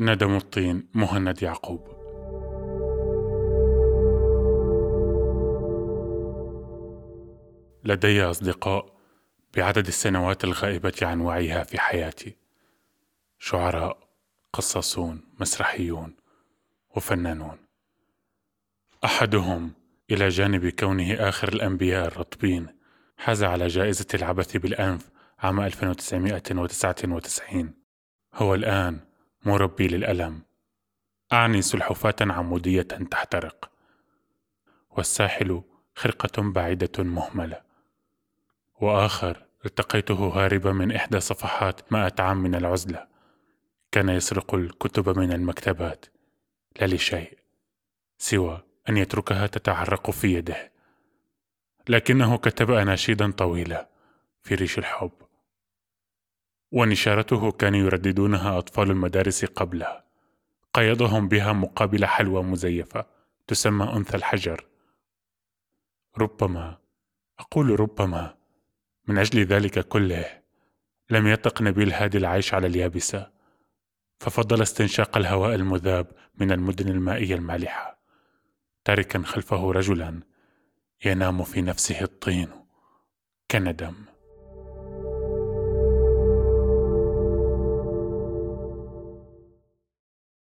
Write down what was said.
ندم الطين مهند يعقوب. لدي أصدقاء بعدد السنوات الغائبة عن وعيها في حياتي. شعراء قصاصون مسرحيون وفنانون. أحدهم إلى جانب كونه آخر الأنبياء الرطبين حاز على جائزة العبث بالأنف عام 1999 هو الآن مربي للألم. أعني سلحفاة عمودية تحترق. والساحل خرقة بعيدة مهملة. وآخر التقيته هاربا من إحدى صفحات مائة عام من العزلة. كان يسرق الكتب من المكتبات. لا لشيء. سوى أن يتركها تتعرق في يده. لكنه كتب أناشيدا طويلة في ريش الحب. ونشارته كان يرددونها أطفال المدارس قبله قيدهم بها مقابل حلوى مزيفة تسمى أنثى الحجر. ربما أقول ربما من أجل ذلك كله لم يطق نبيل هادي العيش على اليابسة ففضل استنشاق الهواء المذاب من المدن المائية المالحة تاركا خلفه رجلا ينام في نفسه الطين كندم.